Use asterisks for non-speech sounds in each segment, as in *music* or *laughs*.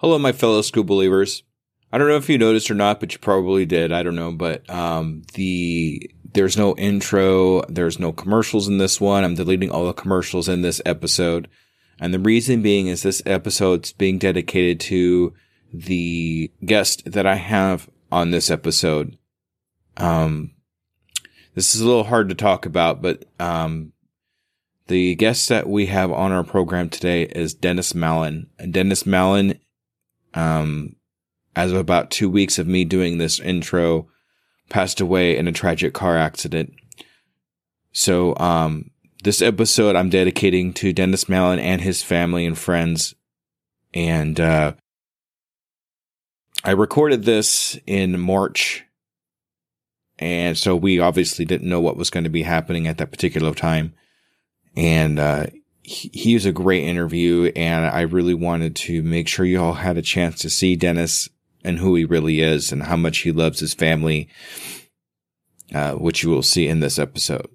Hello, my fellow Skoobelievers. I don't know if you noticed or not, but you probably did. I don't know, but um, the there's no intro, there's no commercials in this one. I'm deleting all the commercials in this episode, and the reason being is this episode's being dedicated to the guest that I have on this episode. Um, this is a little hard to talk about, but um, the guest that we have on our program today is Dennis Mallon. Dennis Mallon um, as of about two weeks of me doing this intro, passed away in a tragic car accident. So, um, this episode I'm dedicating to Dennis Mallon and his family and friends. And, uh, I recorded this in March. And so we obviously didn't know what was going to be happening at that particular time. And, uh, he, was a great interview and I really wanted to make sure you all had a chance to see Dennis and who he really is and how much he loves his family, uh, which you will see in this episode.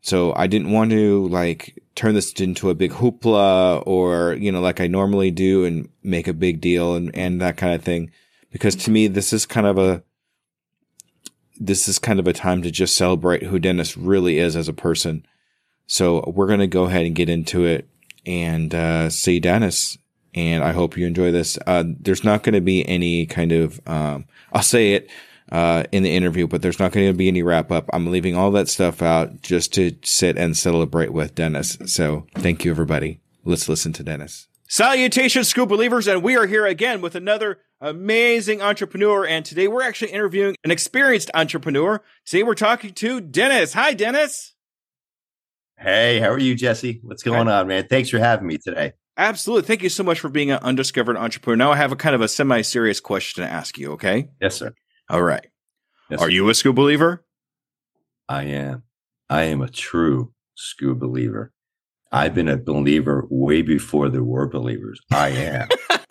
So I didn't want to like turn this into a big hoopla or, you know, like I normally do and make a big deal and, and that kind of thing. Because to me, this is kind of a, this is kind of a time to just celebrate who Dennis really is as a person so we're going to go ahead and get into it and uh, see Dennis. And I hope you enjoy this. Uh, there's not going to be any kind of, um, I'll say it uh, in the interview, but there's not going to be any wrap up. I'm leaving all that stuff out just to sit and celebrate with Dennis. So thank you, everybody. Let's listen to Dennis. Salutations, Skoobelievers, and we are here again with another amazing entrepreneur. And today we're actually interviewing an experienced entrepreneur. Today we're talking to Dennis. Hi, Dennis. Hey, how are you, Jesse? What's going on, man? Thanks for having me today. Absolutely. Thank you so much for being an undiscovered entrepreneur. Now I have a kind of a semi serious question to ask you, okay? Yes, sir. All right. Yes, are sir. you a Skoobeliever? I am. I am a true Skoobeliever. I've been a believer way before there were believers. I am *laughs*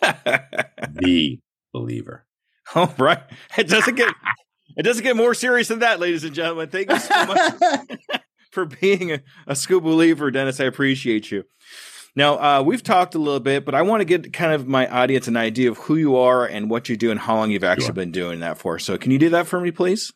the believer. All right. It doesn't get it doesn't get more serious than that, ladies and gentlemen. Thank you so much. *laughs* for *laughs* being a, a Skoobeliever, Dennis. I appreciate you. Now, uh, we've talked a little bit, but I want to get kind of my audience an idea of who you are and what you do and how long you've actually sure. been doing that for. So, can you do that for me, please?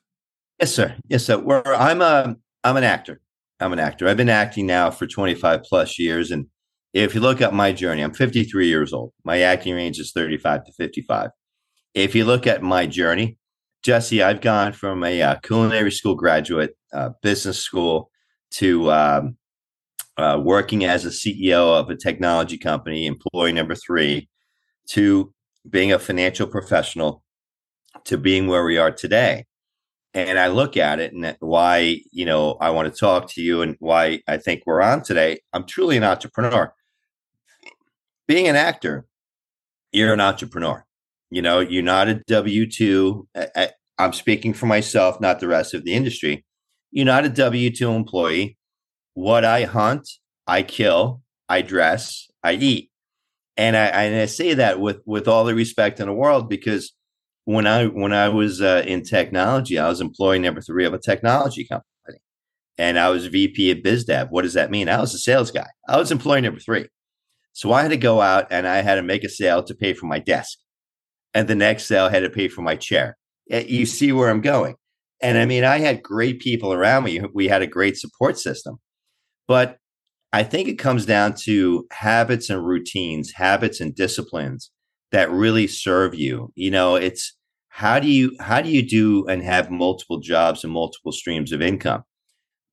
Yes, sir. Yes, sir. Well, I'm a I'm an actor. I'm an actor. I've been acting now for 25 plus years, and if you look at my journey, I'm 53 years old. My acting range is 35 to 55. If you look at my journey, Jesse, I've gone from a uh, culinary school graduate, uh, business school, to um, uh, working as a CEO of a technology company, employee number three, to being a financial professional, to being where we are today. And I look at it and why, you know, I want to talk to you and why I think we're on today. I'm truly an entrepreneur. Being an actor, you're an entrepreneur. You know, you're not a W 2. I'm speaking for myself, not the rest of the industry you're not a W 2 employee. What I hunt, I kill, I dress, I eat. And I, and I say that with, with all the respect in the world because when I when I was uh, in technology, I was employee number three of a technology company, and I was VP of BizDev. What does that mean? I was a sales guy. I was employee number three, so I had to go out and I had to make a sale to pay for my desk, and the next sale had to pay for my chair. You see where I'm going? And I mean, I had great people around me. We had a great support system. But I think it comes down to habits and routines, habits and disciplines that really serve you. You know, it's how do you how do you do and have multiple jobs and multiple streams of income?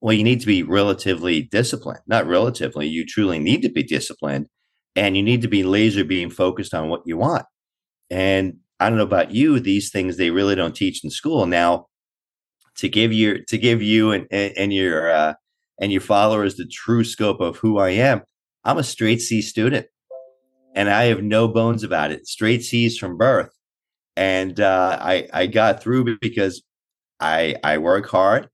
Well, you need to be relatively disciplined. Not relatively, you truly need to be disciplined and you need to be laser beam focused on what you want. And I don't know about you, these things they really don't teach in school. Now, to give you to give you and and your uh, and your followers the true scope of who I am. I'm a straight C student, and I have no bones about it. Straight C's from birth, and uh, I I got through because I I work hard.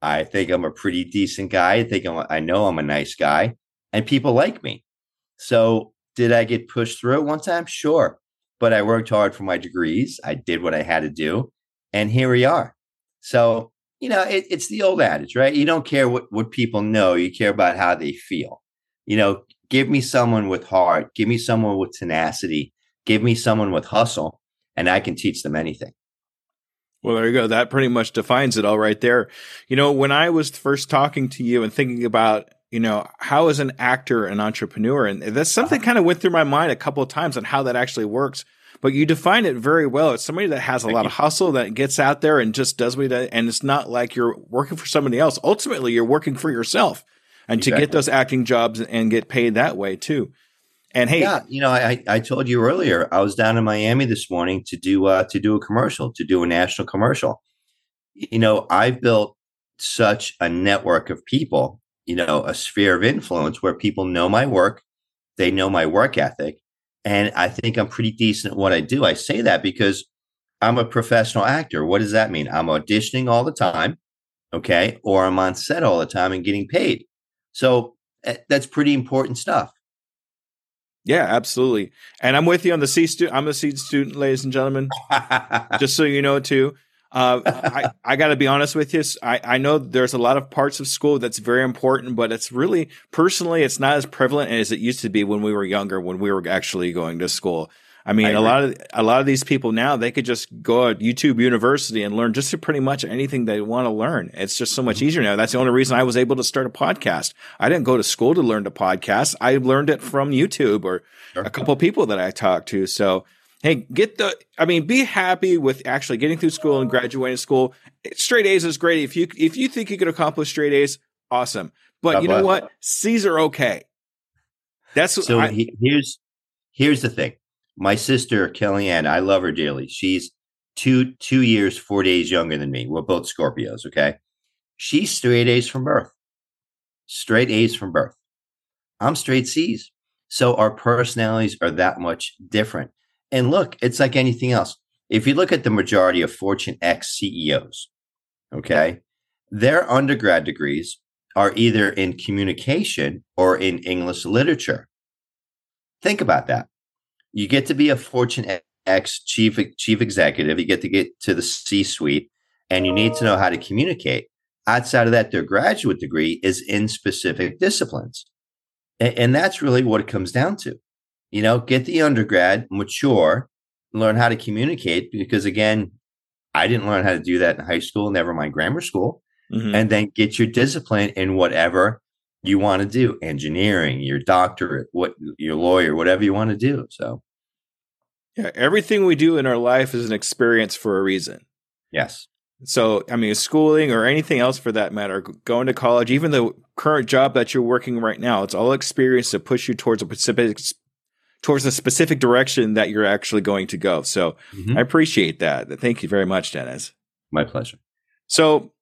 I think I'm a pretty decent guy. I think I'm, I know I'm a nice guy, and people like me. So did I get pushed through it one time? Sure, but I worked hard for my degrees. I did what I had to do, and here we are. So, you know, it, it's the old adage, right? You don't care what, what people know, you care about how they feel. You know, give me someone with heart, give me someone with tenacity, Give me someone with hustle, and I can teach them anything. Well, there you go. That pretty much defines it all right there. You know, when I was first talking to you and thinking about, you know, how is an actor an entrepreneur? And that's something uh-huh. kind of went through my mind a couple of times on how that actually works. But you define it very well. It's somebody that has a Thank lot you. of hustle that gets out there and just does what he does. And it's not like you're working for somebody else. Ultimately, you're working for yourself and exactly. to get those acting jobs and get paid that way too. And hey, yeah, you know, I I told you earlier, I was down in Miami this morning to do uh, to do a commercial, to do a national commercial. You know, I've built such a network of people, you know, a sphere of influence where people know my work, they know my work ethic, and I think I'm pretty decent at what I do. I say that because I'm a professional actor. What does that mean? I'm auditioning all the time, okay, or I'm on set all the time and getting paid. So eh, that's pretty important stuff. Yeah, absolutely. And I'm with you on the C student. I'm a C student, ladies and gentlemen. *laughs* Just so you know, too. Uh, I, I got to be honest with you. I, I know there's a lot of parts of school that's very important, but it's really personally, it's not as prevalent as it used to be when we were younger, when we were actually going to school. I mean, I a lot of a lot of these people now they could just go at YouTube University and learn just pretty much anything they want to learn. It's just so much mm-hmm. easier now. That's the only reason I was able to start a podcast. I didn't go to school to learn to podcast. I learned it from YouTube or sure. a couple people that I talked to. So hey, get the. I mean, be happy with actually getting through school and graduating school. Straight A's is great. If you if you think you could accomplish straight A's, awesome. But you know what? C's are okay. That's so. I, here's here's the thing my sister Kellyanne, I love her dearly. She's two two years, four days younger than me. We're both Scorpios. Okay, she's straight A's from birth. Straight A's from birth. I'm straight C's. So our personalities are that much different. And look, it's like anything else. If you look at the majority of Fortune X CEOs, okay, their undergrad degrees are either in communication or in English literature. Think about that you get to be a Fortune X chief chief executive. You get to get to the C suite, and you need to know how to communicate. Outside of that, their graduate degree is in specific disciplines, and, and that's really what it comes down to. You know, get the undergrad, mature, learn how to communicate. Because again, I didn't learn how to do that in high school, never mind grammar school. Mm-hmm. And then get your discipline in whatever you want to do engineering your doctorate what your lawyer whatever you want to do so yeah everything we do in our life is an experience for a reason yes so i mean schooling or anything else for that matter going to college even the current job that you're working right now it's all experience to push you towards a specific towards a specific direction that you're actually going to go so mm-hmm. i appreciate that thank you very much dennis my pleasure so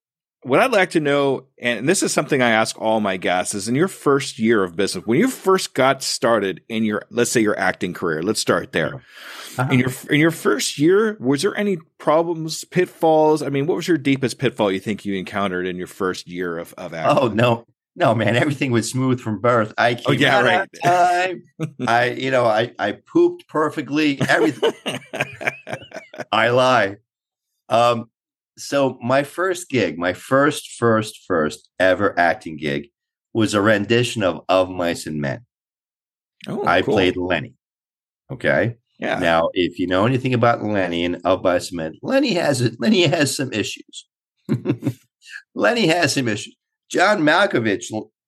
what I'd like to know, and this is something I ask all my guests, is in your first year of business, when you first got started in your, let's say your acting career, let's start there. Uh-huh. In your in your first year, was there any problems, pitfalls? I mean, what was your deepest pitfall you think you encountered in your first year of, of acting? Oh no, no, man, everything was smooth from birth. I came oh, yeah, right. time. I, you know, I I pooped perfectly. Everything. *laughs* I lie. Um, so my first gig, my first, first, first ever acting gig was a rendition of Of Mice and Men. Oh, I cool. played Lenny. Okay. Yeah. Now, if you know anything about Lenny and Of Mice and Men, Lenny has it. Lenny has some issues. *laughs* Lenny has some issues. John Malkovich,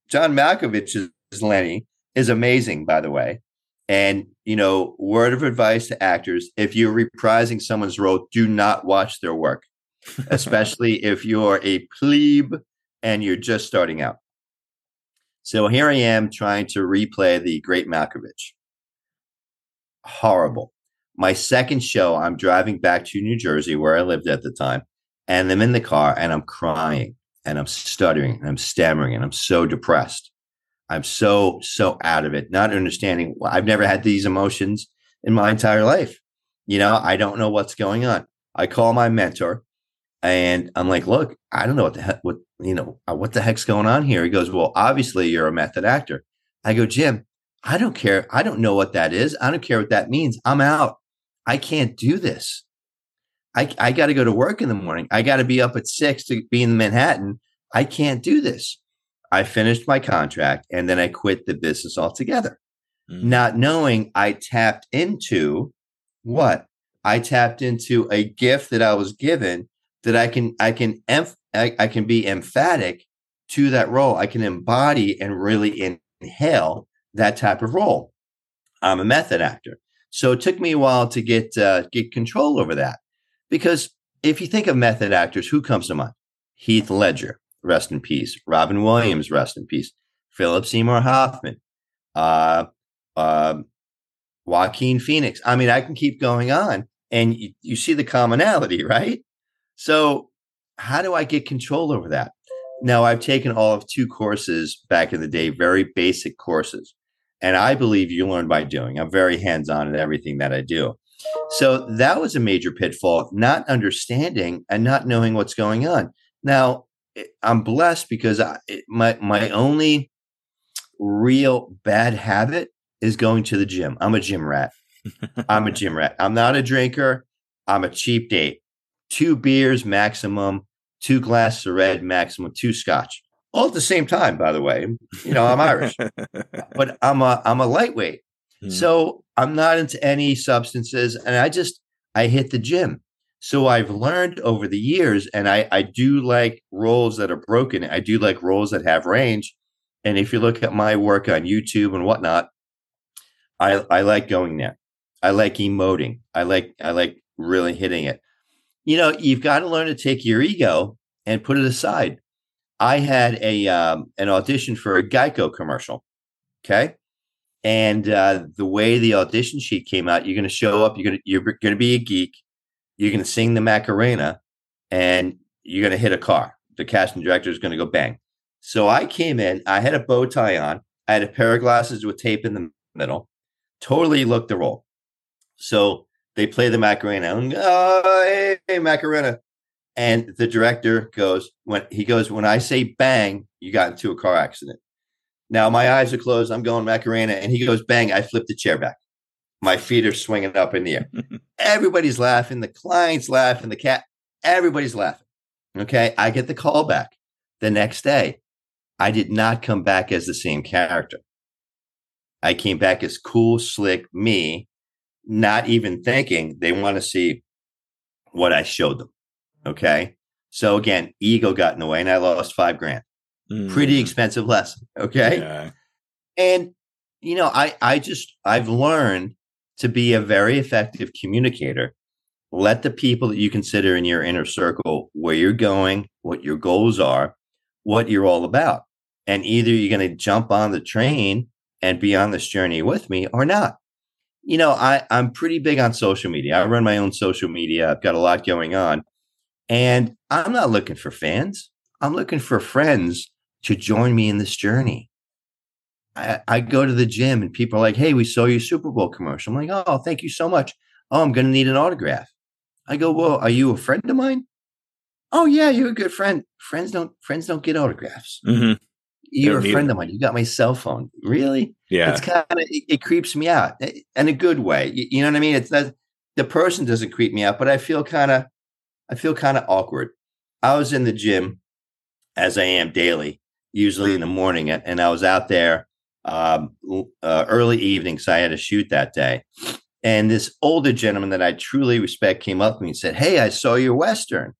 John Malkovich's Lenny is amazing, by the way. And you know, word of advice to actors: if you're reprising someone's role, do not watch their work *laughs* especially if you're a plebe and you're just starting out. So here I am trying to replay the Great Malkovich. Horrible. My second show, I'm driving back to New Jersey where I lived at the time, and I'm in the car and I'm crying and I'm stuttering and I'm stammering and I'm so depressed. I'm so, so out of it, not understanding. I've never had these emotions in my entire life. You know, I don't know what's going on. I call my mentor and I'm like, look, I don't know what the heck, what, you know, uh, what the heck's going on here? He goes, well, obviously you're a method actor. I go, Jim, I don't care. I don't know what that is. I don't care what that means. I'm out. I can't do this. I, I got to go to work in the morning. I got to be up at six to be in Manhattan. I can't do this. I finished my contract and then I quit the business altogether, mm. not knowing I tapped into what? I tapped into a gift that I was given that I can I can emph- I, I can be emphatic to that role. I can embody and really inhale that type of role. I'm a method actor. So it took me a while to get uh, get control over that. Because if you think of method actors, who comes to mind? Heath Ledger, rest in peace. Robin Williams, rest in peace. Philip Seymour Hoffman, uh, uh, Joaquin Phoenix. I mean, I can keep going on, and you, you see the commonality, *laughs* right? So, how do I get control over that? Now, I've taken all of two courses back in the day, very basic courses. And I believe you learn by doing. I'm very hands on in everything that I do. So that was a major pitfall, not understanding and not knowing what's going on. Now, I'm blessed because I, my my only real bad habit is going to the gym. I'm a gym rat. I'm a *laughs* gym rat. I'm not a drinker. I'm a cheap date. Two beers maximum, two glasses of red maximum, two scotch. All at the same time, by the way. You know, I'm Irish. *laughs* but I'm a I'm a lightweight. Hmm. So I'm not into any substances and I just I hit the gym. So I've learned over the years, and I, I do like roles that are broken. I do like roles that have range. And if you look at my work on YouTube and whatnot, I I like going there. I like emoting. I like I like really hitting it. You know, you've got to learn to take your ego and put it aside. I had a um, an audition for a Geico commercial. Okay, and uh, the way the audition sheet came out, you're going to show up. You're going to you're going to be a geek you're going to sing the Macarena and you're going to hit a car. The casting director is going to go bang. So I came in, I had a bow tie on, I had a pair of glasses with tape in the middle, totally looked the role. So they play the Macarena. And, oh, hey, hey, Macarena. And the director goes, when he goes, when I say bang, you got into a car accident. Now my eyes are closed. I'm going Macarena. And he goes, bang, I flip the chair back. My feet are swinging up in the air. *laughs* everybody's laughing. The client's laughing. The cat, everybody's laughing. Okay. I get the call back the next day. I did not come back as the same character. I came back as cool, slick me, not even thinking they want to see what I showed them. Okay. So again, ego got in the way and I lost five grand. Mm. Pretty expensive lesson. Okay. Yeah. And, you know, I, I just, I've learned to be a very effective communicator, let the people that you consider in your inner circle where you're going, what your goals are, what you're all about. And either you're going to jump on the train and be on this journey with me or not. You know, I, I'm pretty big on social media. I run my own social media. I've got a lot going on. And I'm not looking for fans. I'm looking for friends to join me in this journey. I, I, go to the gym and people are like, "Hey, we saw your Super Bowl commercial." I'm like, "Oh, thank you so much. Oh, I'm going to need an autograph." I go, "Well, are you a friend of mine?" "Oh yeah, you're a good friend. Friends don't friends don't get autographs." Mm-hmm. You're a friend it. of mine. You got my cell phone. Really? Yeah. It's kind of it, it, creeps me out eh, in a good way. You, you know what I mean? It's not the person doesn't creep me out, but I feel kind of I feel kind of awkward. I was in the gym as I am daily, usually in the morning, and I was out there um, uh, early evening, so I had to shoot that day. And this older gentleman that I truly respect came up to me and said, Hey, I saw your Western.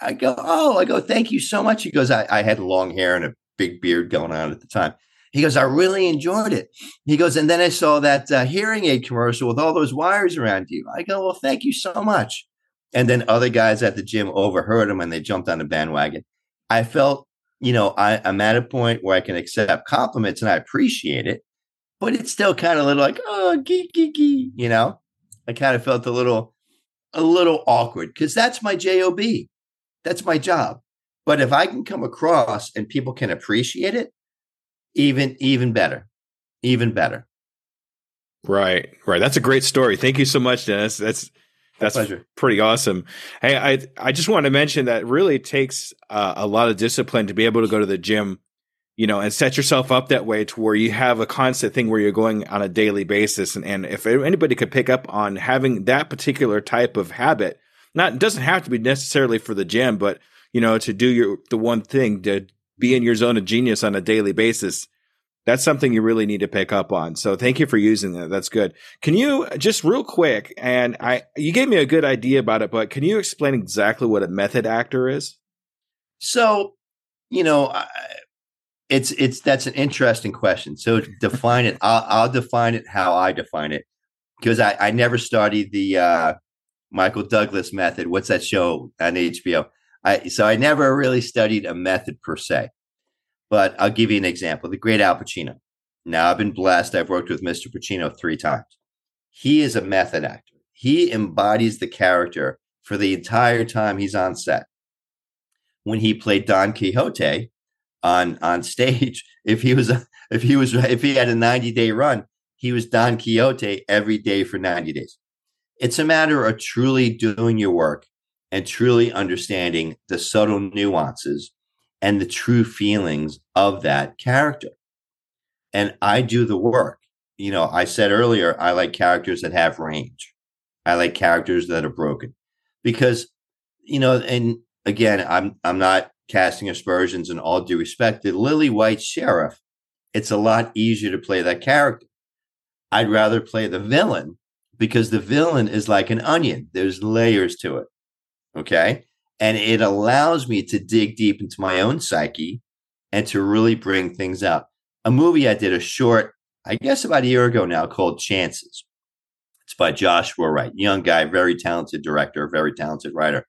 I go, Oh, I go, thank you so much. He goes, I, I had long hair and a big beard going on at the time. He goes, I really enjoyed it. He goes, and then I saw that uh, hearing aid commercial with all those wires around you. I go, well, thank you so much. And then other guys at the gym overheard him and they jumped on the bandwagon. I felt you know, I, I'm at a point where I can accept compliments and I appreciate it, but it's still kind of little like, oh, gee, gee, gee, you know, I kind of felt a little, a little awkward because that's my job. That's my job. But if I can come across and people can appreciate it, even, even better, even better. Right, right. That's a great story. Thank you so much, Dennis. That's that's pleasure. pretty awesome. Hey, I I just want to mention that really takes uh, a lot of discipline to be able to go to the gym, you know, and set yourself up that way to where you have a constant thing where you're going on a daily basis. And, and if anybody could pick up on having that particular type of habit, not doesn't have to be necessarily for the gym, but you know, to do your the one thing to be in your zone of genius on a daily basis, That's something you really need to pick up on. So thank you for using that. That's good. Can you just real quick, and I, you gave me a good idea about it, but can you explain exactly what a method actor is? So, you know, I, it's it's that's an interesting question. So *laughs* define it. I'll, I'll define it how I define it because I, I never studied the uh, Michael Douglas method. What's that show on HBO? I so I never really studied a method per se. But I'll give you an example. The great Al Pacino. Now I've been blessed. I've worked with Mr. Pacino three times. He is a method actor. He embodies the character for the entire time he's on set. When he played Don Quixote, on on stage. *laughs* If he was if he was if he had a 90 day run, he was Don Quixote every day for 90 days. It's a matter of truly doing your work and truly understanding the subtle nuances and the true feelings of that character. And I do the work. You know, I said earlier, I like characters that have range. I like characters that are broken because, you know, and again, I'm, I'm not casting aspersions in all due respect, the Lily White Sheriff, it's a lot easier to play that character. I'd rather play the villain because the villain is like an onion, there's layers to it. Okay. And it allows me to dig deep into my own psyche and to really bring things out. A movie I did a short, I guess about a year ago now, called Chances. It's by Joshua Wright, young guy, very talented director, very talented writer.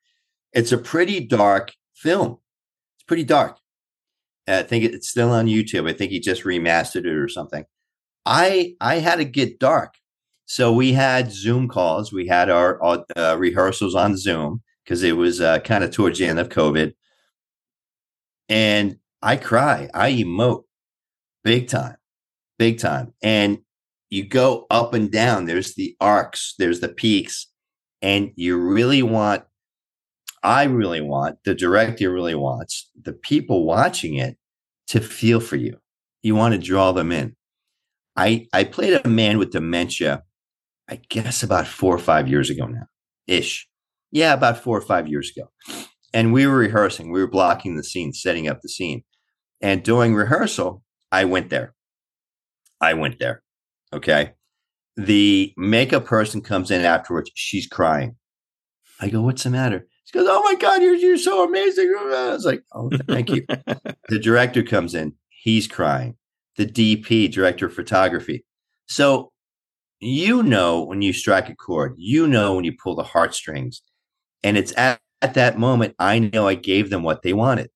It's a pretty dark film It's pretty dark. I think it's still on YouTube. I think he just remastered it or something. I I had to get dark, so we had Zoom calls. We had our, our uh, rehearsals on Zoom because it was uh, kind of towards the end of COVID, and I cry. I emote big time, big time, and you go up and down. There's the arcs. There's the peaks, and you really want I really want, the director really wants the people watching it to feel for you. You want to draw them in. I I played a man with dementia, I guess about four or five years ago now, ish. Yeah, about four or five years ago. And we were rehearsing, we were blocking the scene, setting up the scene. And during rehearsal, I went there. I went there. Okay. The makeup person comes in afterwards. She's crying. I go, What's the matter? She goes, "Oh my God, you're you're so amazing!" I was like, "Oh, thank you." *laughs* the director comes in, he's crying. The DP, director of photography. So you know when you strike a chord, you know when you pull the heartstrings, and it's at, at that moment I know I gave them what they wanted.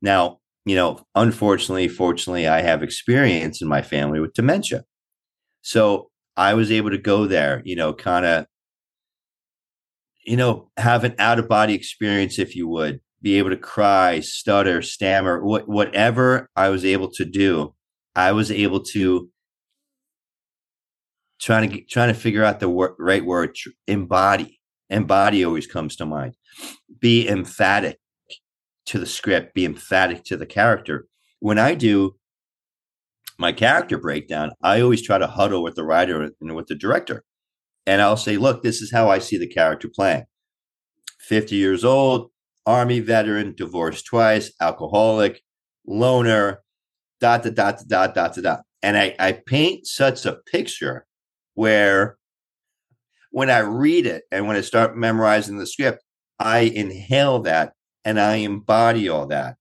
Now, you know, unfortunately, fortunately, I have experience in my family with dementia, so I was able to go there, you know, kind of you know, have an out of body experience, if you would, be able to cry, stutter, stammer, what, whatever I was able to do, I was able to trying to trying to figure out the wor- right word. Tr- embody, embody always comes to mind. Be emphatic to the script. Be emphatic to the character. When I do my character breakdown, I always try to huddle with the writer and with the director and I'll say, look, this is how I see the character playing. 50 years old, army veteran, divorced twice, alcoholic, loner, dot, dot, dot, dot, dot, dot. And I, I paint such a picture where when I read it and when I start memorizing the script, I inhale that and I embody all that.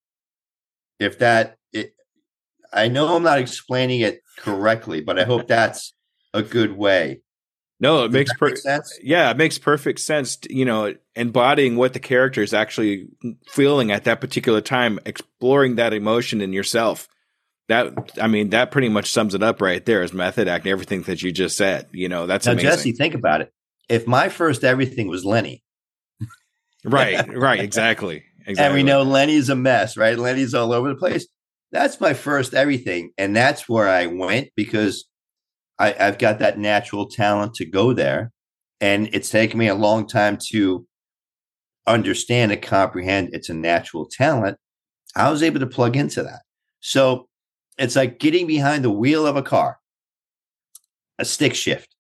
If that, it, I know I'm not explaining it correctly, but I hope *laughs* that's a good way no, it makes perfect sense. Yeah, it makes perfect sense. You know, embodying what the character is actually feeling at that particular time, exploring that emotion in yourself. That I mean, that pretty much sums it up right there. Is method acting everything that you just said. You know, that's now, amazing. Jesse. Think about it. If my first everything was Lenny, right, right, exactly, exactly, and we know Lenny's a mess, right? Lenny's all over the place. That's my first everything, and that's where I went because I, I've got that natural talent to go there. And it's taken me a long time to understand and comprehend it's a natural talent. I was able to plug into that. So it's like getting behind the wheel of a car, a stick shift,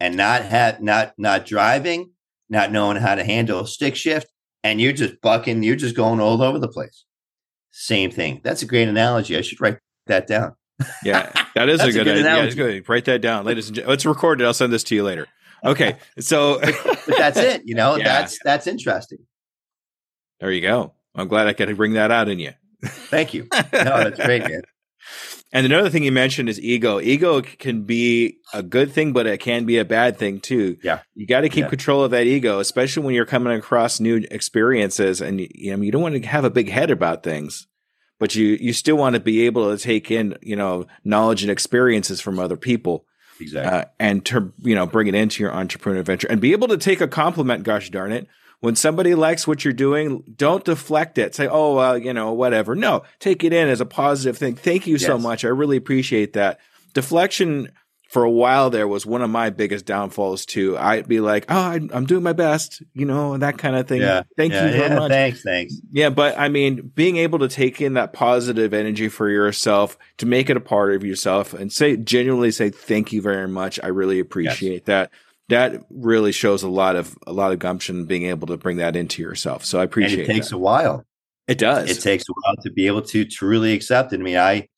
and not have not not driving, not knowing how to handle a stick shift, and you're just bucking, you're just going all over the place. Same thing. That's a great analogy. I should write that down. Yeah, *laughs* that is a good, a good idea. Yeah, good. Write that down, ladies and gentlemen. Let's record it. I'll send this to you later. Okay, so *laughs* but that's it. You know, yeah. that's that's interesting. There you go. I'm glad I could bring that out in you. Thank you. *laughs* No, that's great, man. And another thing you mentioned is ego. Ego can be a good thing, but it can be a bad thing too. Yeah. You got to keep yeah. control of that ego, especially when you're coming across new experiences and you know, you don't want to have a big head about things, but you, you still want to be able to take in, you know, knowledge and experiences from other people. Exactly. Uh, and to, you know, bring it into your entrepreneur venture and be able to take a compliment, gosh darn it, when somebody likes what you're doing, don't deflect it. Say, oh, well, you know, whatever. No, take it in as a positive thing. Thank you yes. so much. I really appreciate that. Deflection for a while there was one of my biggest downfalls too. I'd be like, oh, I, am doing my best, you know, that kind of thing. Yeah. Thank yeah, you very yeah, much. Thanks, thanks. Yeah, but I mean, being able to take in that positive energy for yourself, to make it a part of yourself and say, genuinely say, thank you very much. I really appreciate yes. that that really shows a lot of a lot of gumption being able to bring that into yourself. So I appreciate. And it takes that. a while. It does. It takes a while to be able to truly accept it. I mean, I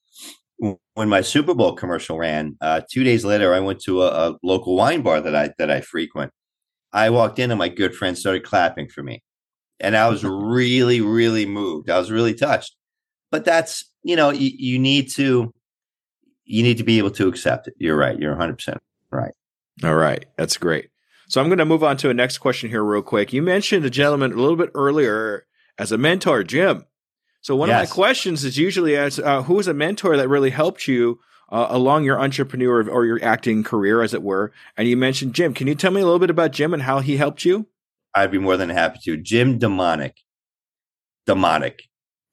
when my Super Bowl commercial ran, uh, two days later, I went to a, a, local wine bar that I that I frequent. I walked in and my good friend started clapping for me, and I was *laughs* really, really moved. I was really touched. But that's you know you, you need to you need to be able to accept it. You're right. You're 100 percent right. All right. That's great. So I'm going to move on to a next question here, real quick. You mentioned a gentleman a little bit earlier as a mentor, Jim. So one yes. of my questions is usually as uh, who was a mentor that really helped you uh, along your entrepreneur or your acting career, as it were? And you mentioned Jim. Can you tell me a little bit about Jim and how he helped you? I'd be more than happy to. Jim Demonic. Demonic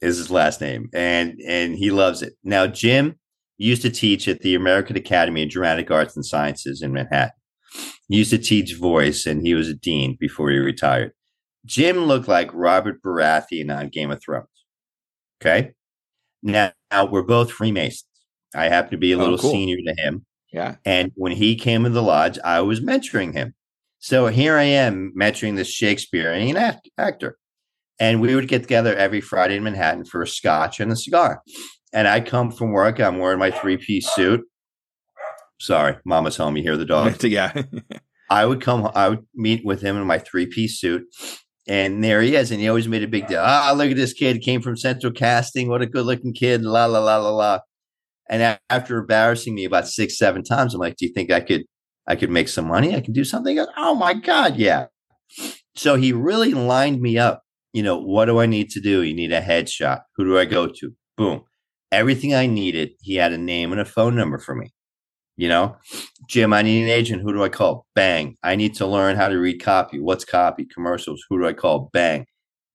is his last name, and and he loves it. Now, Jim used to teach at the American Academy of Dramatic Arts and Sciences in Manhattan. He used to teach voice, and he was a dean before he retired. Jim looked like Robert Baratheon on Game of Thrones. Okay. Now, now we're both Freemasons. I happen to be a oh, little cool. senior to him. Yeah. And when he came in the lodge, I was mentoring him. So here I am mentoring this Shakespearean act- actor. And we would get together every Friday in Manhattan for a scotch and a cigar and I come from work. I'm wearing my three piece suit. Sorry, mama's home. You hear the dog? *laughs* yeah. I would come, I would meet with him in my three piece suit. And there he is. And he always made a big deal. Ah, look at this kid. Came from Central Casting. What a good looking kid. La, la, la, la, la. And after embarrassing me about six, seven times, I'm like, do you think I could, I could make some money? I can do something. Goes, oh my God. Yeah. So he really lined me up. You know, what do I need to do? You need a headshot. Who do I go to? Boom everything I needed. He had a name and a phone number for me. You know, Jim, I need an agent. Who do I call? Bang. I need to learn how to read copy. What's copy? Commercials. Who do I call? Bang.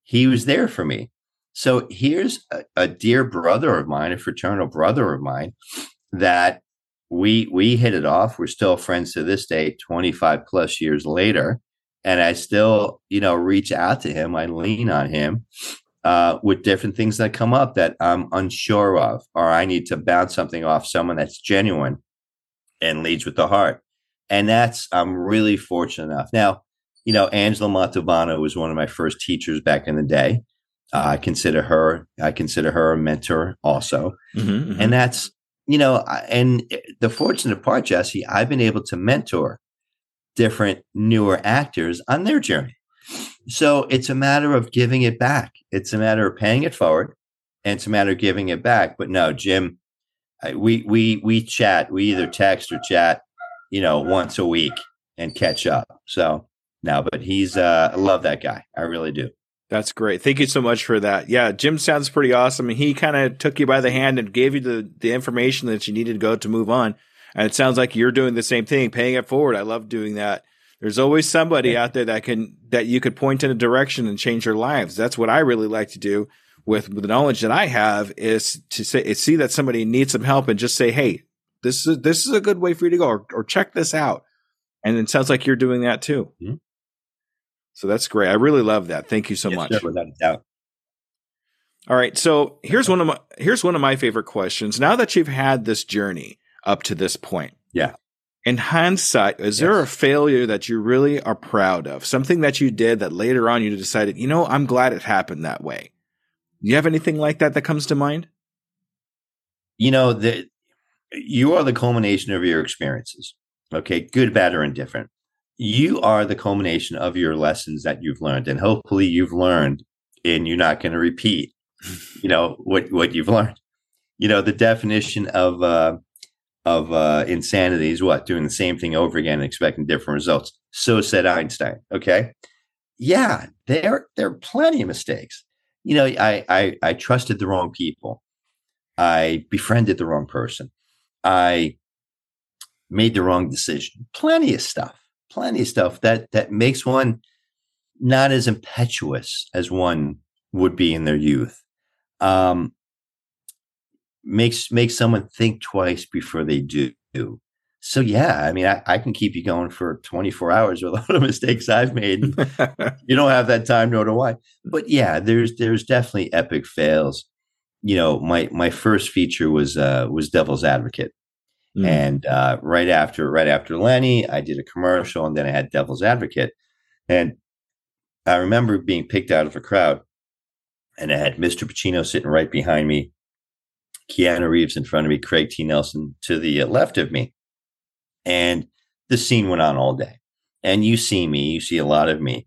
He was there for me. So here's a, a dear brother of mine, a fraternal brother of mine, that we we hit it off. We're still friends to this day, 25 plus years later. And I still, you know, reach out to him. I lean on him uh, with different things that come up that I'm unsure of, or I need to bounce something off someone that's genuine and leads with the heart. And that's, I'm really fortunate enough. Now, you know, Angela Montalbano was one of my first teachers back in the day. Uh, I consider her, I consider her a mentor also. Mm-hmm, mm-hmm. And that's, you know, and the fortunate part, Jesse, I've been able to mentor different newer actors on their journey. So it's a matter of giving it back. It's a matter of paying it forward, and it's a matter of giving it back. But no, Jim, we we we chat. We either text or chat, you know, once a week and catch up. So no, but he's uh, I love that guy. I really do. That's great. Thank you so much for that. Yeah, Jim sounds pretty awesome. And he kind of took you by the hand and gave you the, the information that you needed to go to move on. And it sounds like you're doing the same thing, paying it forward. I love doing that. There's always somebody out there that can that you could point in a direction and change their lives. That's what I really like to do with, with the knowledge that I have is to say see that somebody needs some help and just say, "Hey, this is this is a good way for you to go," or, or check this out. And it sounds like you're doing that too. Mm-hmm. So that's great. I really love that. Thank you so yes, much. Sir, without a doubt. All right. So here's one of my here's one of my favorite questions. Now that you've had this journey up to this point, yeah, in hindsight, is yes. there a failure that you really are proud of? Something that you did that later on you decided, you know, I'm glad it happened that way. Do you have anything like that that comes to mind? You know, the, you are the culmination of your experiences. Okay, good, bad, or indifferent. You are the culmination of your lessons that you've learned, and hopefully, you've learned, and you're not going to repeat. You know what what you've learned. You know the definition of uh, of uh, insanity is what doing the same thing over again and expecting different results. So said Einstein. Okay, yeah, there there are plenty of mistakes. You know, I I, I trusted the wrong people. I befriended the wrong person. I made the wrong decision. Plenty of stuff. Plenty of stuff that that makes one not as impetuous as one would be in their youth. Um, makes makes someone think twice before they do. So yeah, I mean, I, I can keep you going for 24 hours with a lot of mistakes I've made. *laughs* you don't have that time, nor do I. But yeah, there's there's definitely epic fails. You know, my my first feature was uh was Devil's Advocate. Mm. And uh, right after right after Lenny, I did a commercial and then I had Devil's Advocate. And I remember being picked out of a crowd and I had Mr. Pacino sitting right behind me, Keanu Reeves in front of me, Craig T. Nelson to the uh, left of me. And the scene went on all day. And you see me, you see a lot of me.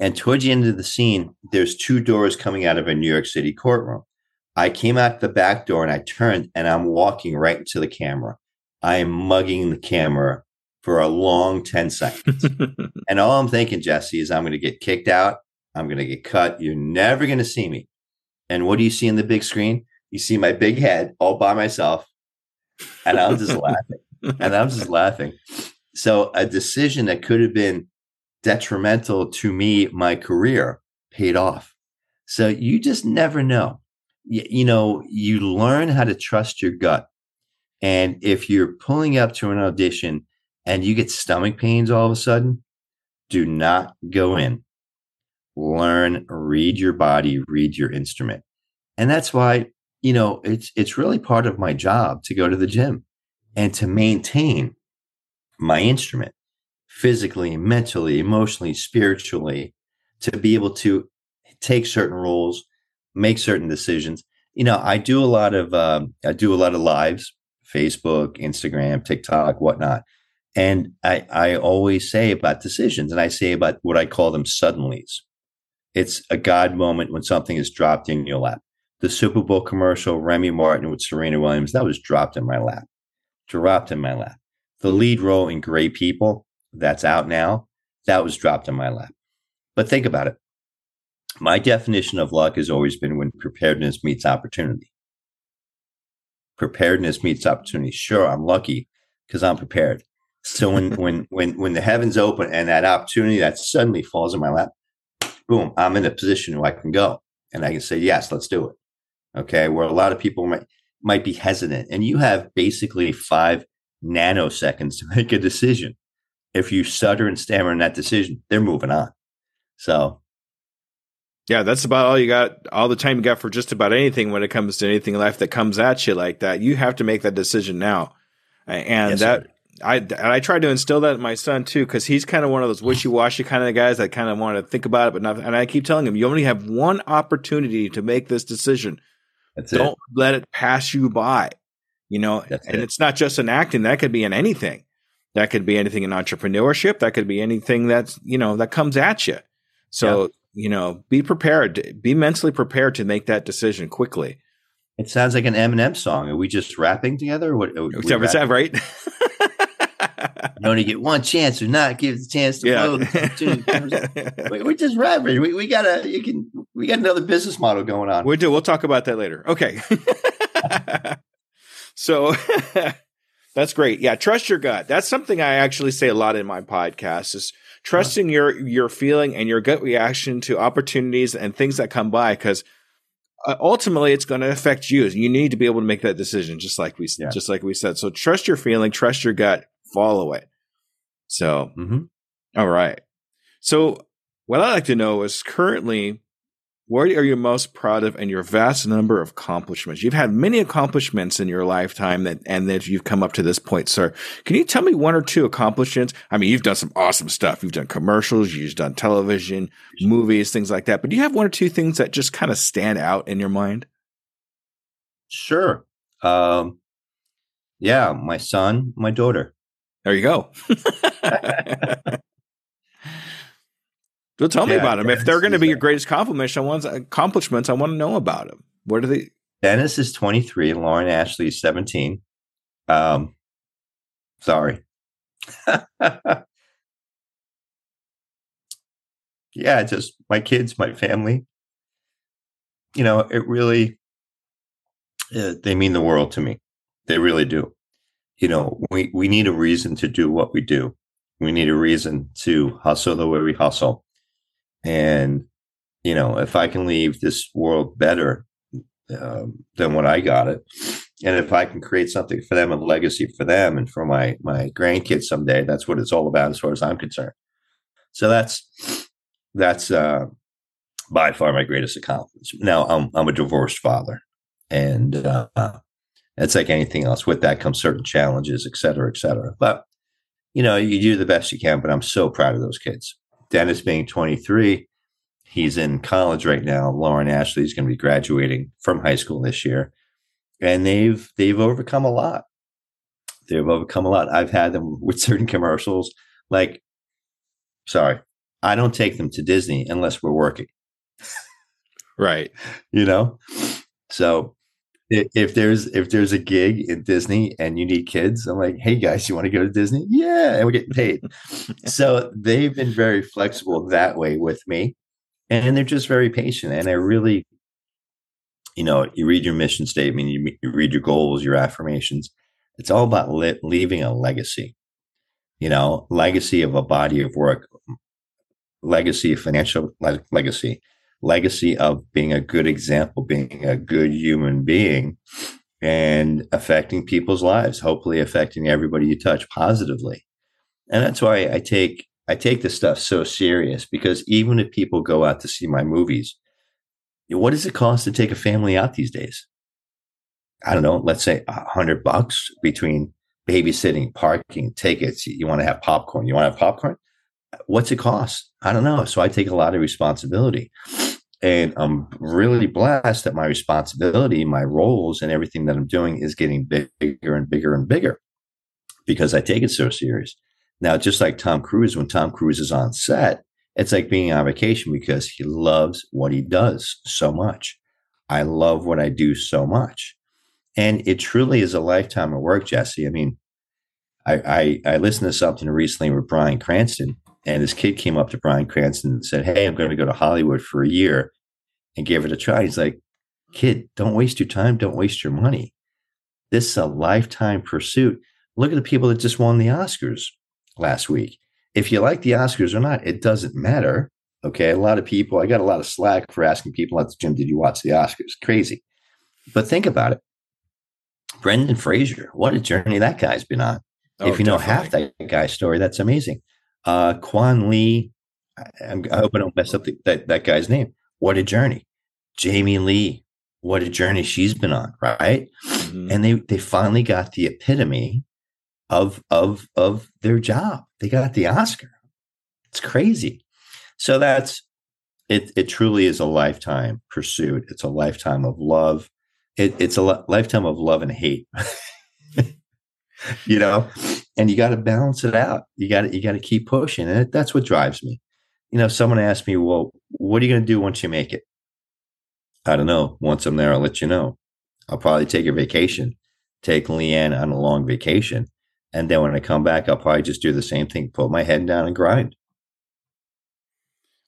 And towards the end of the scene, there's two doors coming out of a New York City courtroom. I came out the back door and I turned and I'm walking right into the camera. I am mugging the camera for a long 10 seconds. *laughs* and all I'm thinking, Jesse, is I'm going to get kicked out. I'm going to get cut. You're never going to see me. And what do you see in the big screen? You see my big head all by myself. And I'm just *laughs* laughing. And I'm just laughing. So a decision that could have been detrimental to me, my career, paid off. So you just never know. You, you know, you learn how to trust your gut. And if you're pulling up to an audition and you get stomach pains all of a sudden, do not go in. Learn, read your body, read your instrument. And that's why, you know, it's it's really part of my job to go to the gym and to maintain my instrument physically, mentally, emotionally, spiritually, to be able to take certain roles, make certain decisions. You know, I do a lot of uh, I do a lot of lives Facebook, Instagram, TikTok, whatnot. And I, I always say about decisions, and I say about what I call them suddenlies. It's a God moment when something is dropped in your lap. The Super Bowl commercial, Remy Martin with Serena Williams, that was dropped in my lap. Dropped in my lap. The lead role in Gray People, that's out now, that was dropped in my lap. But think about it. My definition of luck has always been when preparedness meets opportunity preparedness meets opportunity. Sure, I'm lucky because I'm prepared. So when *laughs* when when when the heavens open and that opportunity that suddenly falls in my lap, boom, I'm in a position where I can go and I can say yes, let's do it. Okay, where a lot of people might might be hesitant, and you have basically five nanoseconds to *laughs* make a decision. If you stutter and stammer in that decision, they're moving on. So yeah, that's about all you got, all the time you got for just about anything when it comes to anything in life that comes at you like that. You have to make that decision now. And yes, that, sir. I, and I try to instill that in my son too, because he's kind of one of those wishy washy kind of guys that kind of want to think about it, but not. And I keep telling him, you only have one opportunity to make this decision. That's Don't it. let it pass you by. You know, That's and it. it's not just in acting; that could be in anything. That could be anything in entrepreneurship. That could be anything that's you know that comes at you. So you know, be prepared, be mentally prepared to make that decision quickly. It sounds like an Eminem song. Are we just rapping together? What? Are we right? *laughs* you only get one chance or not give the chance to yeah. blow. *laughs* We're just rapping. We, we got a you can we got another business model going on. We do. We'll talk about that later. Okay. *laughs* so *laughs* that's great. Yeah, trust your gut. That's something I actually say a lot in my podcast. Is trusting your your feeling and your gut reaction to opportunities and things that come by because uh, ultimately it's going to affect you you need to be able to make that decision just like we yeah. just like we said so trust your feeling trust your gut follow it so mm-hmm. all right so what i'd like to know is currently what are you most proud of in your vast number of accomplishments? You've had many accomplishments in your lifetime that, and that you've come up to this point, sir. Can you tell me one or two accomplishments? I mean, you've done some awesome stuff. You've done commercials, you've done television, movies, things like that. But do you have one or two things that just kind of stand out in your mind? Sure. Um, Yeah, my son, my daughter. There you go. well, tell me Yeah, about them. If they're going to be your greatest accomplishments, I want accomplishments. I want to know about them. What are they? Dennis is 23. Lauren Ashley is 17. Um, sorry. *laughs* yeah, just my kids, my family. You know, it really, uh, they mean the world to me. They really do. You know, we, we need a reason to do what we do. We need a reason to hustle the way we hustle. And, you know, if I can leave this world better um, than when I got it, and if I can create something for them, a legacy for them, and for my my grandkids someday, that's what it's all about, as far as I'm concerned. So that's that's uh, by far my greatest accomplishment. Now I'm I'm a divorced father, and uh, it's like anything else. With that comes certain challenges, et cetera, et cetera. But you know, you do the best you can. But I'm so proud of those kids. Dennis being 23, he's in college right now. Lauren Ashley is going to be graduating from high school this year, and they've they've overcome a lot. They've overcome a lot. I've had them *laughs* with certain commercials. Like, sorry, I don't take them to Disney unless we're working. Right. You know, so if there's if there's a gig in Disney and you need kids, I'm like, hey guys, you want to go to Disney? Yeah, and we're getting paid. *laughs* so they've been very flexible that way with me, and they're just very patient. And I really, you know, you read your mission statement, you, you read your goals, your affirmations. It's all about leaving a legacy. You know, legacy of a body of work, legacy of financial le- legacy, legacy of being a good example, being a good human being, and affecting people's lives. Hopefully, affecting everybody you touch positively. And that's why I take I take this stuff so serious because even if people go out to see my movies, what does it cost to take a family out these days? I don't know. Let's say a hundred bucks between babysitting, parking, tickets. You want to have popcorn. You want to have popcorn? What's it cost? I don't know. So I take a lot of responsibility. And I'm really blessed that my responsibility, my roles, and everything that I'm doing is getting bigger and bigger and bigger because I take it so serious. Now, just like Tom Cruise, when Tom Cruise is on set, it's like being on vacation because he loves what he does so much. I love what I do so much. And it truly is a lifetime of work, Jesse. I mean, I, I, I listened to something recently with Bryan Cranston, and his kid came up to Bryan Cranston and said, Hey, I'm going to go to Hollywood for a year and gave it a try. He's like, Kid, don't waste your time. Don't waste your money. This is a lifetime pursuit. Look at the people that just won the Oscars last week. If you like the Oscars or not, it doesn't matter. Okay. A lot of people, I got a lot of slack for asking people at the gym, Did you watch the Oscars? Crazy. But think about it. Brendan Fraser, what a journey that guy's been on. Oh, if you know half that guy's story, that's amazing. Uh, Quan Lee, I, I'm- I hope I don't mess up the, that, that guy's name. What a journey. Jamie Lee, what a journey she's been on, right? Mhm. And they they finally got the epitome of of of their job. They got the Oscar. It's crazy. So that's it. It truly is a lifetime pursuit. It's a lifetime of love. It, it's a li- lifetime of love and hate. *laughs* you know, and you got to balance it out. You got to you got to keep pushing, and that's what drives me. You know, someone asked me, "Well, what are you going to do once you make it?" I don't know. Once I'm there, I'll let you know. I'll probably take a vacation, take Leanne on a long vacation, and then when I come back, I'll probably just do the same thing: put my head down and grind.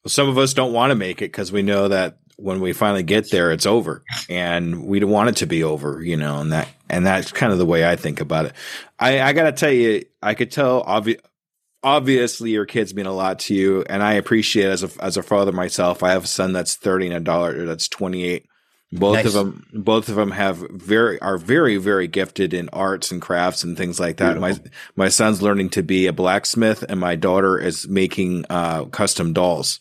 Well, some of us don't want to make it because we know that when we finally get there, it's over, and we don't want it to be over, you know. And that and that's kind of the way I think about it. I, I got to tell you, I could tell obvi- obviously your kids mean a lot to you, and I appreciate it as a as a father myself. I have a son that's thirty and a daughter that's twenty eight. Both Nice. of them, both of them have very are very very gifted in arts and crafts and things like that. My my son's learning to be a blacksmith, and my daughter is making uh, custom dolls.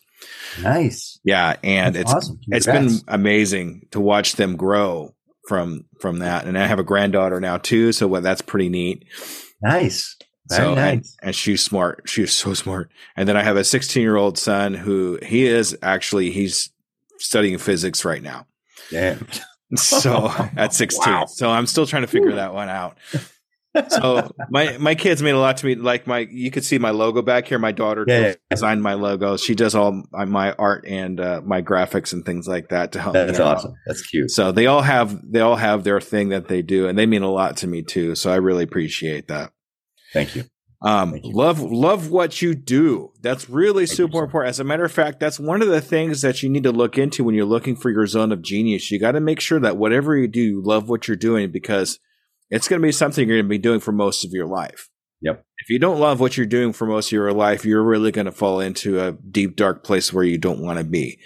Nice. Yeah, and That's it's awesome. it's been amazing to watch them grow from from that. And I have a granddaughter now too, so well, that's pretty neat. nice. Very so nice. and she's smart. She's so smart. And then I have a 16 year old son who he is actually he's studying physics right now. Damn. *laughs* So *laughs* at 16, Wow. so I'm still trying to figure that one out. So my my kids mean a lot to me. Like my, you could see my logo back here. My daughter Yeah, yeah. designed my logo. She does all my art and uh, my graphics and things like that to help. me That's out. awesome. That's cute. So they all have they all have their thing that they do, and they mean a lot to me too. So I really appreciate that. Thank you. Um, Thank you. love love what you do. That's really Thank super sir. important. As a matter of fact, that's one of the things that you need to look into when you're looking for your zone of genius. You got to make sure that whatever you do, you love what you're doing because it's going to be something you're going to be doing for most of your life. Yep. If you don't love what you're doing for most of your life, you're really going to fall into a deep, dark place where you don't want to be.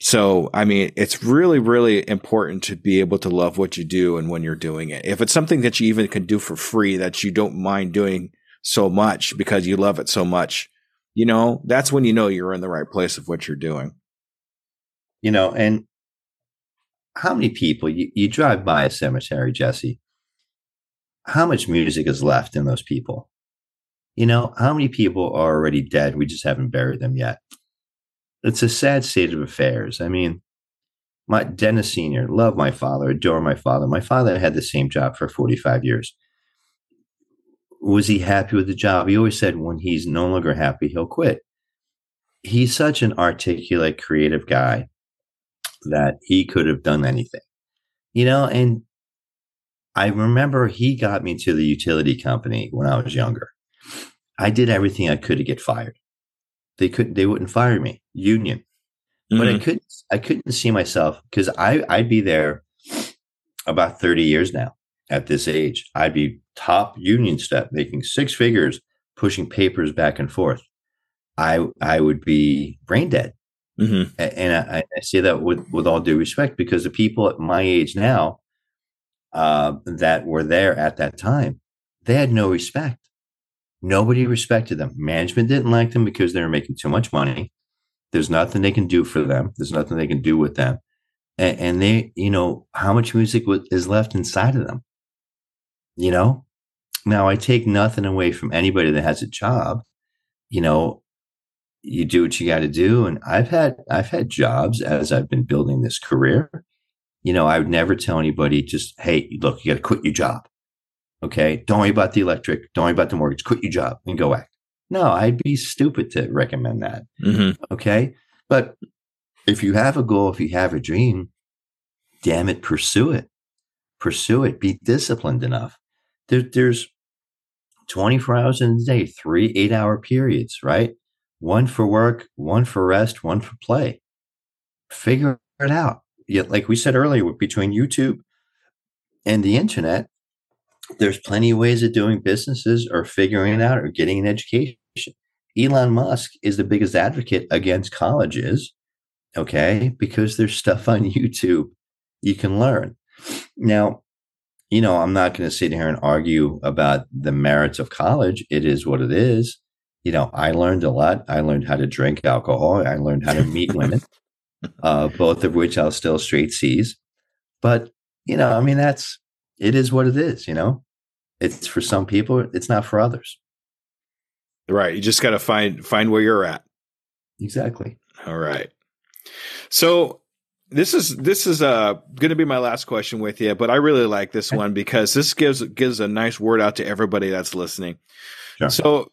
So, I mean, it's really, really important to be able to love what you do and when you're doing it. If it's something that you even can do for free that you don't mind doing so much because you love it so much, you know, that's when you know you're in the right place of what you're doing. You know, and how many people you, you drive by a cemetery, Jesse? How much music is left in those people? You know, how many people are already dead? We just haven't buried them yet. It's a sad state of affairs. I mean, my Dennis Sr., love my father, adore my father. My father had the same job for 45 years. Was he happy with the job? He always said when he's no longer happy, he'll quit. He's such an articulate, creative guy that he could have done anything, you know. And I remember he got me to the utility company when I was younger. I did everything I could to get fired. They couldn't. They wouldn't fire me. Union, but I Mhm. couldn't. I couldn't see myself because I I'd be there about thirty years now. At this age, I'd be top union step, making six figures, pushing papers back and forth. I I would be brain dead. Mhm. And I, I say that with with all due respect because the people at my age now uh, that were there at that time, they had no respect. Nobody respected them. Management didn't like them because they were making too much money. There's nothing they can do for them. There's nothing they can do with them, and, and they, you know, how much music is left inside of them. You know, now I take nothing away from anybody that has a job. You know, you do what you got to do and i've had i've had jobs as i've been building this career you know i would never tell anybody just hey look you got to quit your job. Okay? Don't worry about the electric. Don't worry about the mortgage. Quit your job and go act. No i'd be stupid to recommend that. Mhm. okay? But if you have a goal if you have a dream damn it pursue it. Pursue it. Be disciplined enough. There, there's 24 hours in a day three eight hour periods right? One for work one for rest one for play. Figure it out Yet, like we said earlier between youtube and the internet there's plenty of ways of doing businesses or figuring it out or getting an education. Elon musk is the biggest advocate against colleges okay because there's stuff on *laughs* youtube you can learn. Now you know i'm not going to sit here and argue about the merits of college. It is what it is. You know i learned a lot. I learned how to drink alcohol. I learned how to meet women *laughs* uh, both of which i'll still straight c's but you know i mean that's it is what it is you know it's for some people it's not for others Right. You just got to find find where you're at. exactly All right. So this is this is uh going to be my last question with you, but I really like this one because this gives gives a nice word out to everybody that's listening. Sure. So,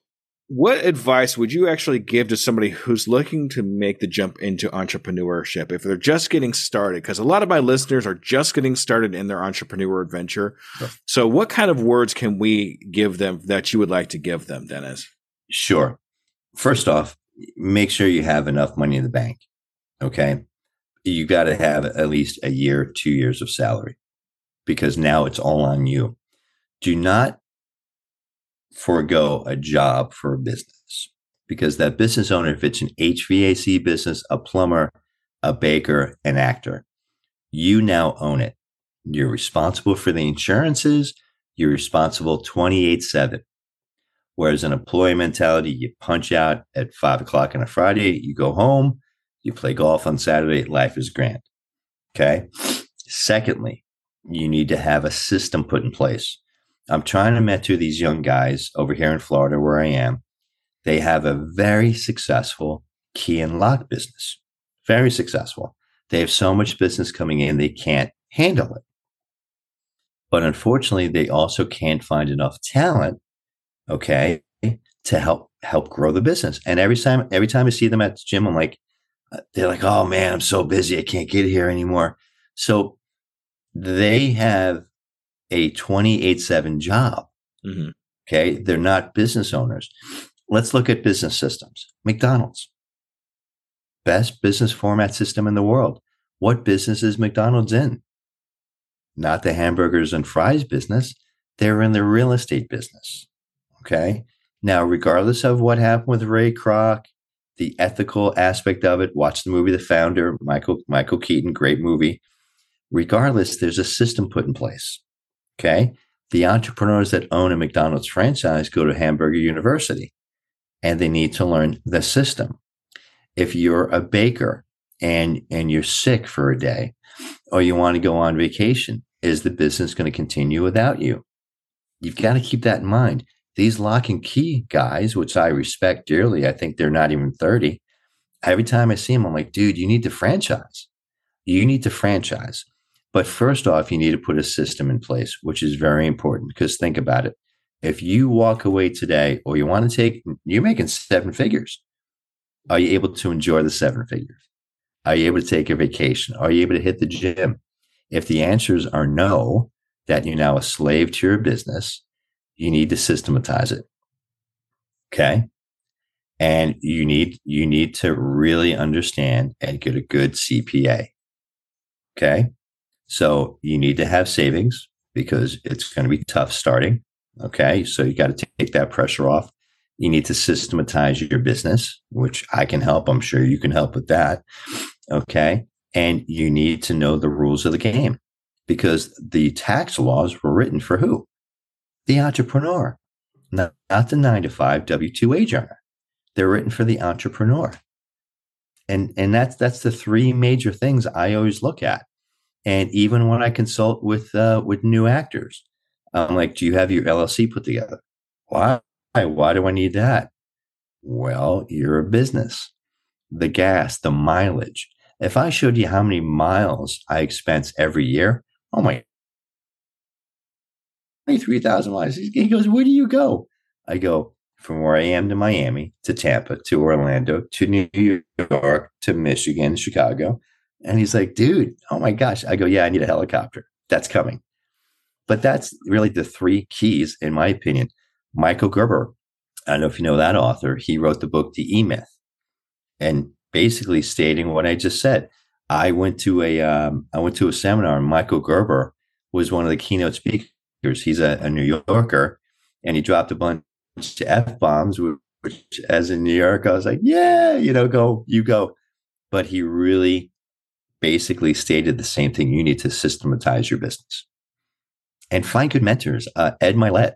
what advice would you actually give to somebody who's looking to make the jump into entrepreneurship if they're just getting started? Because a lot of my listeners are just getting started in their entrepreneur adventure. Sure. So, what kind of words can we give them that you would like to give them, Dennis? Sure. First off, make sure you have enough money in the bank. Okay. You got to have at least a year, two years of salary because now it's all on you. Do not forego a job for a business because that business owner, if it's an HVAC business, a plumber, a baker, an actor, you now own it. You're responsible for the insurances. You're responsible 28 7. Whereas an employee mentality, you punch out at five o'clock on a Friday, you go home, you play golf on Saturday, life is grand. Okay. Secondly, you need to have a system put in place. I'm trying to mentor these young guys over here in Florida where I am. They have a very successful key and lock business. Very successful. They have so much business coming in, they can't handle it. But unfortunately, they also can't find enough talent, okay, to help help grow the business. And every time every time I see them at the gym, I'm like, uh, they're like, oh man, I'm so busy, I can't get here anymore. So they have a 28-7 job. Mm-hmm. Okay. They're not business owners. Let's look at business systems. McDonald's. Best business format system in the world. What business is McDonald's in? Not the hamburgers and fries business. They're in the real estate business. Okay. Now, regardless of what happened with Ray Kroc, the ethical aspect of it, watch the movie The Founder, Michael Michael Keaton, great movie. Regardless, there's a system put in place. Okay. The entrepreneurs that own a McDonald's franchise go to Hamburger University and they need to learn the system. If you're a baker and and you're sick for a day or you want to go on vacation, is the business going to continue without you? You've got to keep that in mind. These lock and key guys, which I respect dearly, I think they're not even 30. Every time I see them, I'm like, dude, you need to franchise. You need to franchise. But first off, you need to put a system in place, which is very important because think about it. If you walk away today or you want to take, you're making seven figures. Are you able to enjoy the seven figures? Are you able to take a vacation? Are you able to hit the gym? If the answers are no, that you're now a slave to your business, you need to systematize it. Okay. And you need, you need to really understand and get a good CPA. Okay. So you need to have savings because it's going to be tough starting. Okay. So you got to take that pressure off. You need to systematize your business, which I can help. I'm sure you can help with that. Okay. And you need to know the rules of the game because the tax laws were written for who? The entrepreneur, not, not the nine to five W 2 wage earner. They're written for the entrepreneur. And, and that's, that's the three major things I always look at. And even when I consult with, uh, with new actors, I'm like, do you have your LLC put together? Why? Why do I need that? Well, you're a business. The gas, the mileage, if I showed you how many miles I expense every year, oh my, 23,000 miles. He goes, Where do you go? I go from where I am to Miami to Tampa to Orlando to New York to Michigan, Chicago. And he's like, Dude, oh my gosh. I go, Yeah, I need a helicopter. That's coming. But that's really the three keys, in my opinion. Michael Gerber, I don't know if you know that author, he wrote the book, The E Myth. And basically stating what I just said. I went to a um, I went to a seminar, and Michael Gerber was one of the keynote speakers. He's a, a New Yorker, and he dropped a bunch of f bombs, which, as in New York, I was like, yeah, you know, go, you go. But he really basically stated the same thing. You need to systematize your business and find good mentors. Uh, Ed Mylett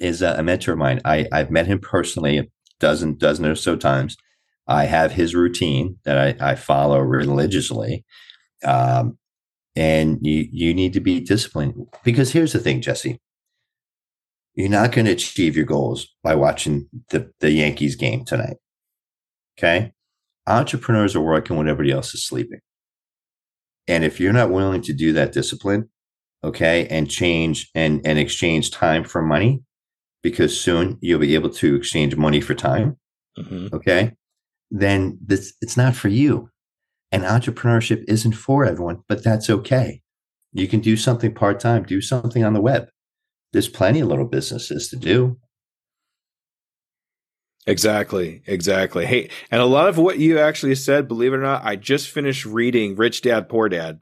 is a, a mentor of mine. I, I've met him personally a dozen, dozen or so times. I have his routine that I, I follow religiously. Um, and you, you need to be disciplined because here's the thing, Jesse. You're not going to achieve your goals by watching the, the Yankees game tonight. Okay. Entrepreneurs are working when everybody else is sleeping. And if you're not willing to do that discipline, okay, and change and, and exchange time for money, because soon you'll be able to exchange money for time. Mm-hmm. Okay then this, it's not for you. And entrepreneurship isn't for everyone, but that's okay. You can do something part time, do something on the web. There's plenty of little businesses to do. Exactly, exactly. Hey, and a lot of what you actually said, believe it or not, I just finished reading Rich Dad Poor Dad.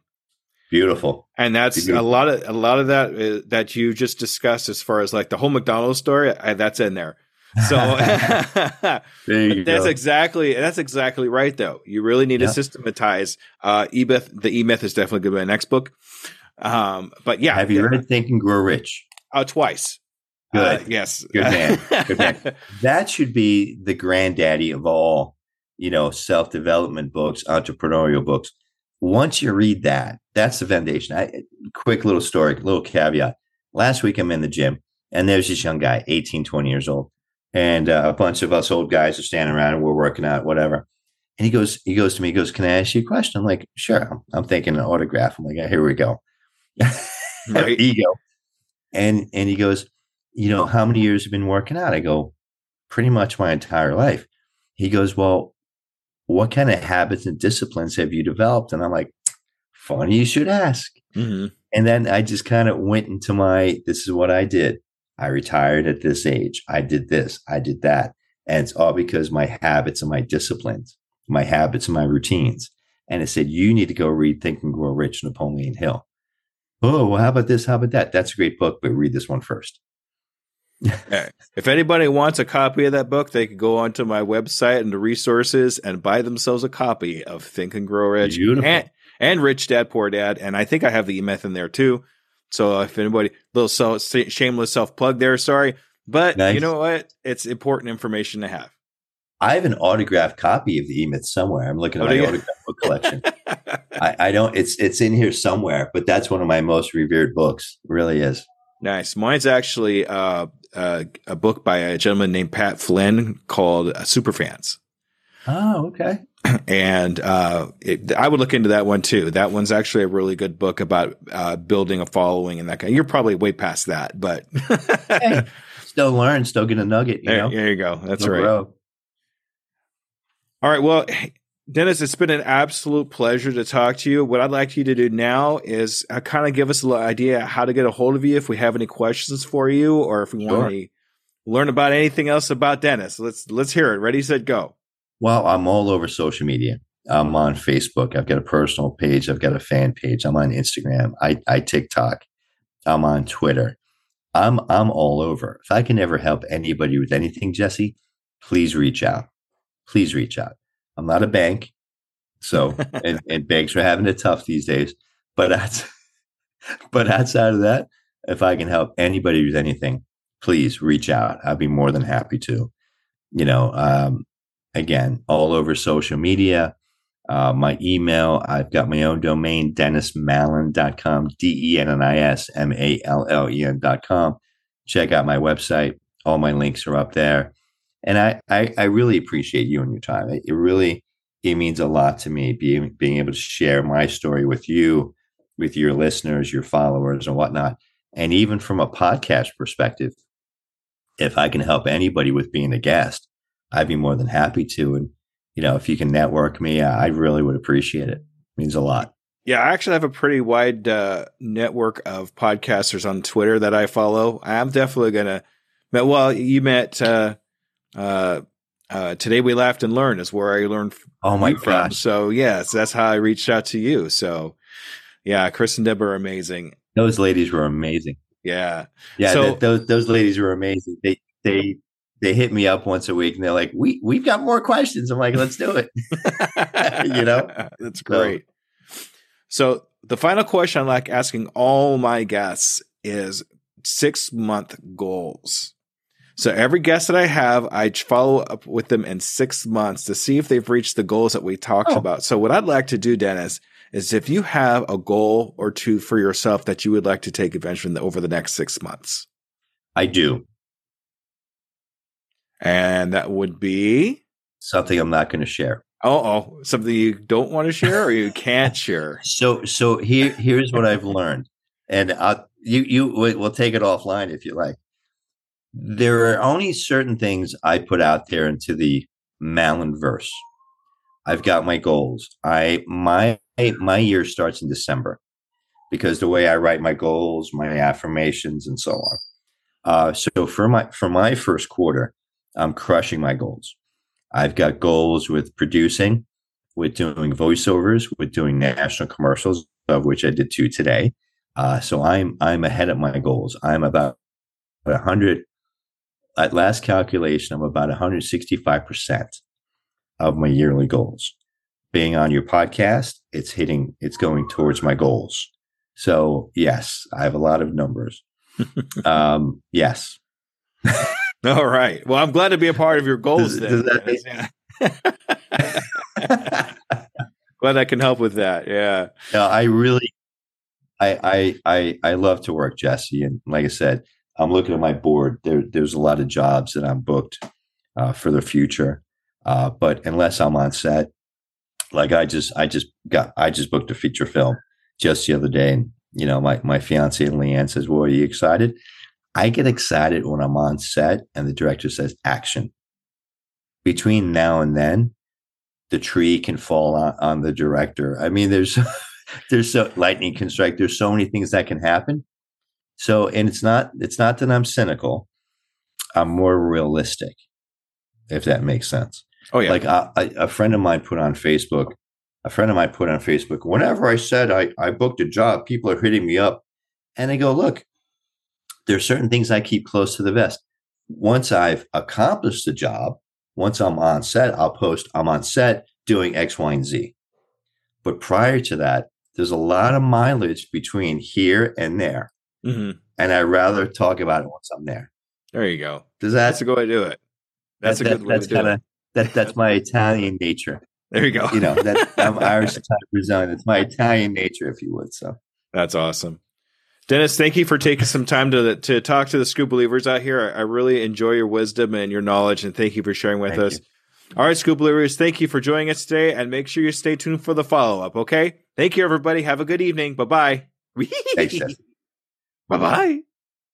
Beautiful. And that's Beautiful. a lot of a lot of that uh, that you just discussed as far as like the whole McDonald's story. I, that's in there. So *laughs* *laughs* that's go. exactly that's exactly right though. You really need to systematize uh E-Myth. The E-Myth is definitely going to be my next book. Um but yeah. Have you read Think and Grow Rich? Uh twice. Good. Uh, yes. Good man. *laughs* Good man. that should be the granddaddy of all, you know, self-development books, entrepreneurial books. Once you read that, that's the foundation. I, quick little story, little caveat. Last week I'm in the gym and there's this young guy, 18, 20 years old and uh, a bunch of us old guys are standing around and we're working out, whatever. And he goes, he goes to me, he goes, "Can I ask you a question?" I'm like, "Sure." I'm, I'm thinking an autograph. I'm like, "Here we go." *laughs* Right. Ego. And and he goes, you know, how many years have you been working out? I go, pretty much my entire life. He goes, well, what kind of habits and disciplines have you developed? And I'm like, funny you should ask. Mm-hmm. And then I just kind of went into my, this is what I did. I retired at this age. I did this. I did that. And it's all because my habits and my disciplines, my habits and my routines. And it said, you need to go read Think and Grow Rich, Napoleon Hill. Oh, well, how about this? How about that? That's a great book, but read this one first. If anybody wants a copy of that book, they can go onto my website and the resources and buy themselves a copy of Think and Grow Rich and, and, Rich Dad Poor Dad. And I think I have the e-myth in there too. So if anybody little so, shameless self plug there, sorry, but nice. you know what? It's important information to have. I have an autographed copy of the E-Myth somewhere. I'm looking at oh, my autograph book collection. *laughs* I, I, don't. It's it's in here somewhere, but that's one of my most revered books. It really is. Nice. Mine's actually uh, uh, a book by a gentleman named Pat Flynn called uh, Superfans. Oh, okay. *clears throat* And uh, it, I would look into that one too. That one's actually a really good book about uh, building a following and that kind. You're probably way past that, but hey, *laughs* still learn, still get a nugget. You there, know, there you go. That's no right. All right. Well, Dennis, it's been an absolute pleasure to talk to you. What I'd like you to do now is uh, kind of give us a little idea how to get a hold of you if we have any questions for you or if we sure. want to learn about anything else about Dennis. Let's let's hear it. Ready, set, go. Well, I'm all over social media. I'm on Facebook. I've got a personal page. I've got a fan page. I'm on Instagram. I, I TikTok. I'm on Twitter. I'm I'm all over. If I can ever help anybody with anything, Jesse, please reach out. Please reach out. I'm not a bank. So, *laughs* and, and banks are having it tough these days. But that's, *laughs* but outside of that, if I can help anybody with anything, please reach out. I'd be more than happy to. You know, um, again, all over social media, uh, my email, I've got my own domain, dennismallen.com, D E N N I S M A L L E N.com. Check out my website. All my links are up there and I, I, I really appreciate you and your time. It, it, really it means a lot to me being being able to share my story with you, with your listeners, your followers, and whatnot. And even from a podcast perspective, if I can help anybody with being a guest, I'd be more than happy to. And you know, if you can network me, I really would appreciate it. it means a lot. Yeah, I actually have a pretty wide uh, network of podcasters on Twitter that I follow. I'm definitely gonna. Well, you met uh, uh, uh, today we laughed and learned is where I learned. Oh my gosh! So yes, that's how I reached out to you. So yeah, Chris and Deb are amazing. Those ladies were amazing. Yeah, yeah. So, those those ladies were amazing. They they they hit me up once a week and they're like, "We we've got more questions." I'm like, "Let's do it." *laughs* you know, *laughs* that's great. So, so the final question I like asking all my guests is six month goals. So every guest that I have, I follow up with them in six months to see if they've reached the goals that we talked oh. about. So what I'd like to do, Dennis, is if you have a goal or two for yourself that you would like to take advantage adventure over the next six months. I do. And that would be something I'm not going to share. Oh, oh, something you don't want to share or you can't share. *laughs* So, so here, here's what I've learned, and I'll, you, you, we'll take it offline if you like there are only certain things I put out there into the Mallen verse. I've got my goals. I my my year starts in December because the way I write my goals, my affirmations, and so on. Uh, so for my for my first quarter, I'm crushing my goals. I've got goals with producing, with doing voiceovers, with doing national commercials, of which I did two today. Uh, so I'm I'm ahead of my goals. I'm about 100 at last calculation, I'm about 165% of my yearly goals. Being on your podcast, it's hitting, it's going towards my goals. So, yes, I have a lot of numbers. *laughs* um, yes. *laughs* All right. Well, I'm glad to be a part of your goals. Does, then. Does that *laughs* glad I can help with that. Yeah. Yeah, I really, I, I, I, I love to work, Jesse, and like I said, I'm looking at my board. There, there's a lot of jobs that I'm booked uh, for the future, uh, but unless I'm on set, like I just, I just got, I just booked a feature film just the other day, and you know, my my fiance Leanne says, "Well, are you excited?" I get excited when I'm on set and the director says action. Between now and then, the tree can fall on, on the director. I mean, there's *laughs* there's so lightning can strike. There's so many things that can happen. So, and it's not it's not that I'm cynical. I'm more realistic, if that makes sense. Oh yeah. Like uh, I, a friend of mine put on Facebook. A friend of mine put on Facebook. Whenever I said I I booked a job, people are hitting me up, and I go, look, there's certain things I keep close to the vest. Once I've accomplished the job, once I'm on set, I'll post I'm on set doing X, Y, and Z. But prior to that, there's a lot of mileage between here and there. Mm-hmm. And I'd rather talk about it once I'm there. There you go. Does that, That's a good way to do it. That's that, a good that, way that's to do kinda, it. That, *laughs* that's my Italian nature. There you go. You know, that I'm *laughs* Irish Italian Brazilian. It's my Italian nature, if you would. So That's awesome. Dennis, thank you for taking some time to to talk to the Skoobelievers out here. I, I really enjoy your wisdom and your knowledge, and thank you for sharing with Thank us. All right, Skoobelievers, thank you for joining us today, and make sure you stay tuned for the follow up. Okay, thank you, everybody. Have a good evening. Bye bye. *laughs* thanks. Bye bye.